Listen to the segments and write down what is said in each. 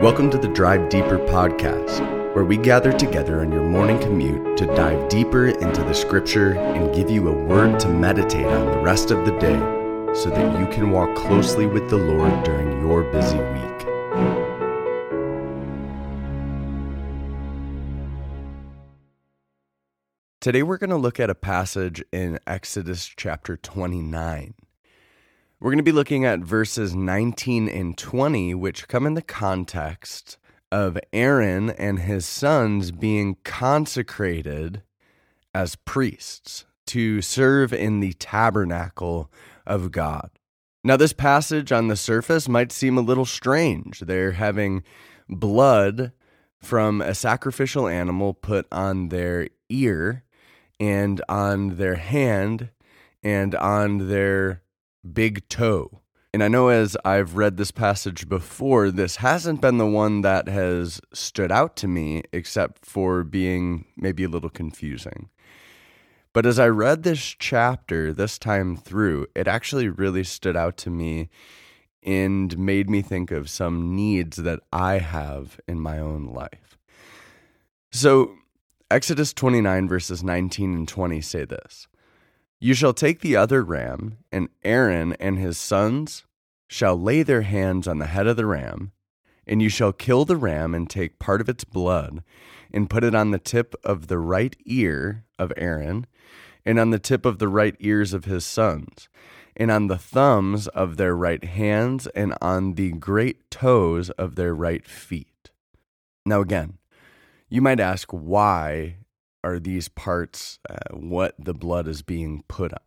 Welcome to the Drive Deeper podcast, where we gather together on your morning commute to dive deeper into the scripture and give you a word to meditate on the rest of the day so that you can walk closely with the Lord during your busy week. Today, we're going to look at a passage in Exodus chapter 29. We're going to be looking at verses 19 and 20, which come in the context of Aaron and his sons being consecrated as priests to serve in the tabernacle of God. Now, this passage on the surface might seem a little strange. They're having blood from a sacrificial animal put on their ear and on their hand and on their big toe. And I know as I've read this passage before, this hasn't been the one that has stood out to me, except for being maybe a little confusing. But as I read this chapter this time through, it actually really stood out to me and made me think of some needs that I have in my own life. So, Exodus 29, verses 19 and 20 say this you shall take the other ram, and Aaron and his sons shall lay their hands on the head of the ram, and you shall kill the ram and take part of its blood, and put it on the tip of the right ear of Aaron, and on the tip of the right ears of his sons, and on the thumbs of their right hands, and on the great toes of their right feet. Now, again, you might ask why are these parts uh, what the blood is being put on?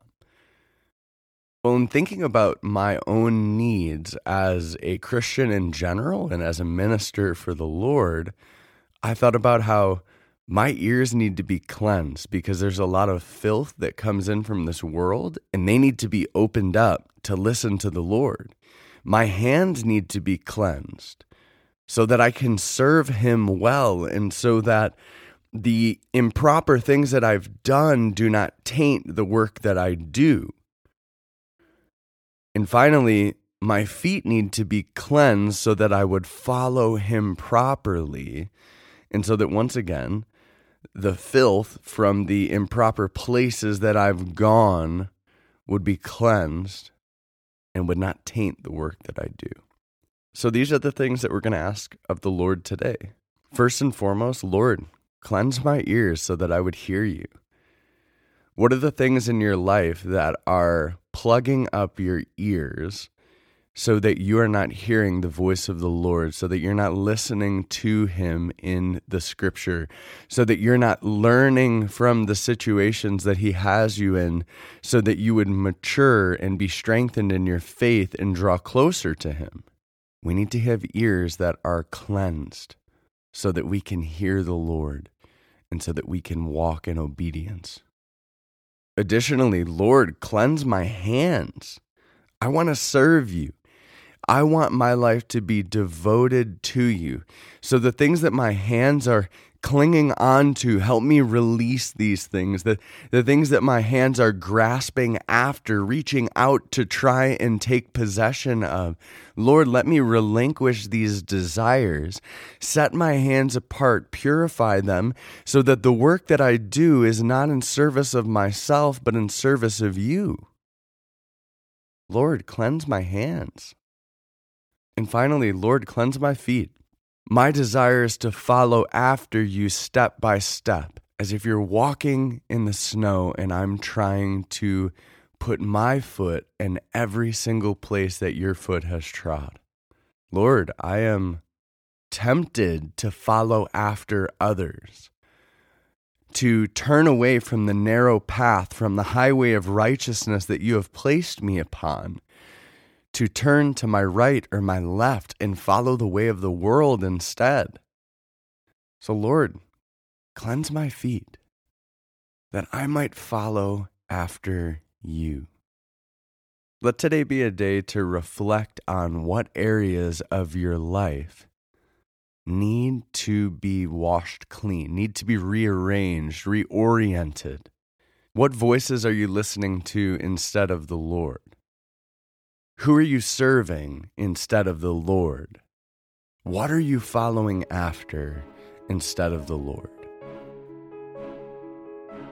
Well, in thinking about my own needs as a Christian in general and as a minister for the Lord, I thought about how my ears need to be cleansed because there's a lot of filth that comes in from this world and they need to be opened up to listen to the Lord. My hands need to be cleansed so that I can serve Him well and so that the improper things that I've done do not taint the work that I do. And finally, my feet need to be cleansed so that I would follow him properly. And so that once again, the filth from the improper places that I've gone would be cleansed and would not taint the work that I do. So these are the things that we're going to ask of the Lord today. First and foremost, Lord, Cleanse my ears so that I would hear you. What are the things in your life that are plugging up your ears so that you are not hearing the voice of the Lord, so that you're not listening to Him in the scripture, so that you're not learning from the situations that He has you in, so that you would mature and be strengthened in your faith and draw closer to Him? We need to have ears that are cleansed so that we can hear the Lord and so that we can walk in obedience. Additionally, Lord, cleanse my hands. I want to serve you. I want my life to be devoted to you. So the things that my hands are clinging on to. Help me release these things, the, the things that my hands are grasping after, reaching out to try and take possession of. Lord, let me relinquish these desires, set my hands apart, purify them, so that the work that I do is not in service of myself, but in service of you. Lord, cleanse my hands. And finally, Lord, cleanse my feet. My desire is to follow after you step by step, as if you're walking in the snow and I'm trying to put my foot in every single place that your foot has trod. Lord, I am tempted to follow after others, to turn away from the narrow path, from the highway of righteousness that you have placed me upon, to turn to my right or my left and follow the way of the world instead. So, Lord, cleanse my feet that I might follow after you. Let today be a day to reflect on what areas of your life need to be washed clean, need to be rearranged, reoriented. What voices are you listening to instead of the Lord? Who are you serving instead of the Lord? What are you following after instead of the Lord?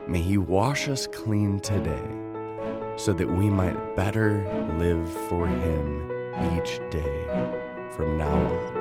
May He wash us clean today so that we might better live for Him each day from now on.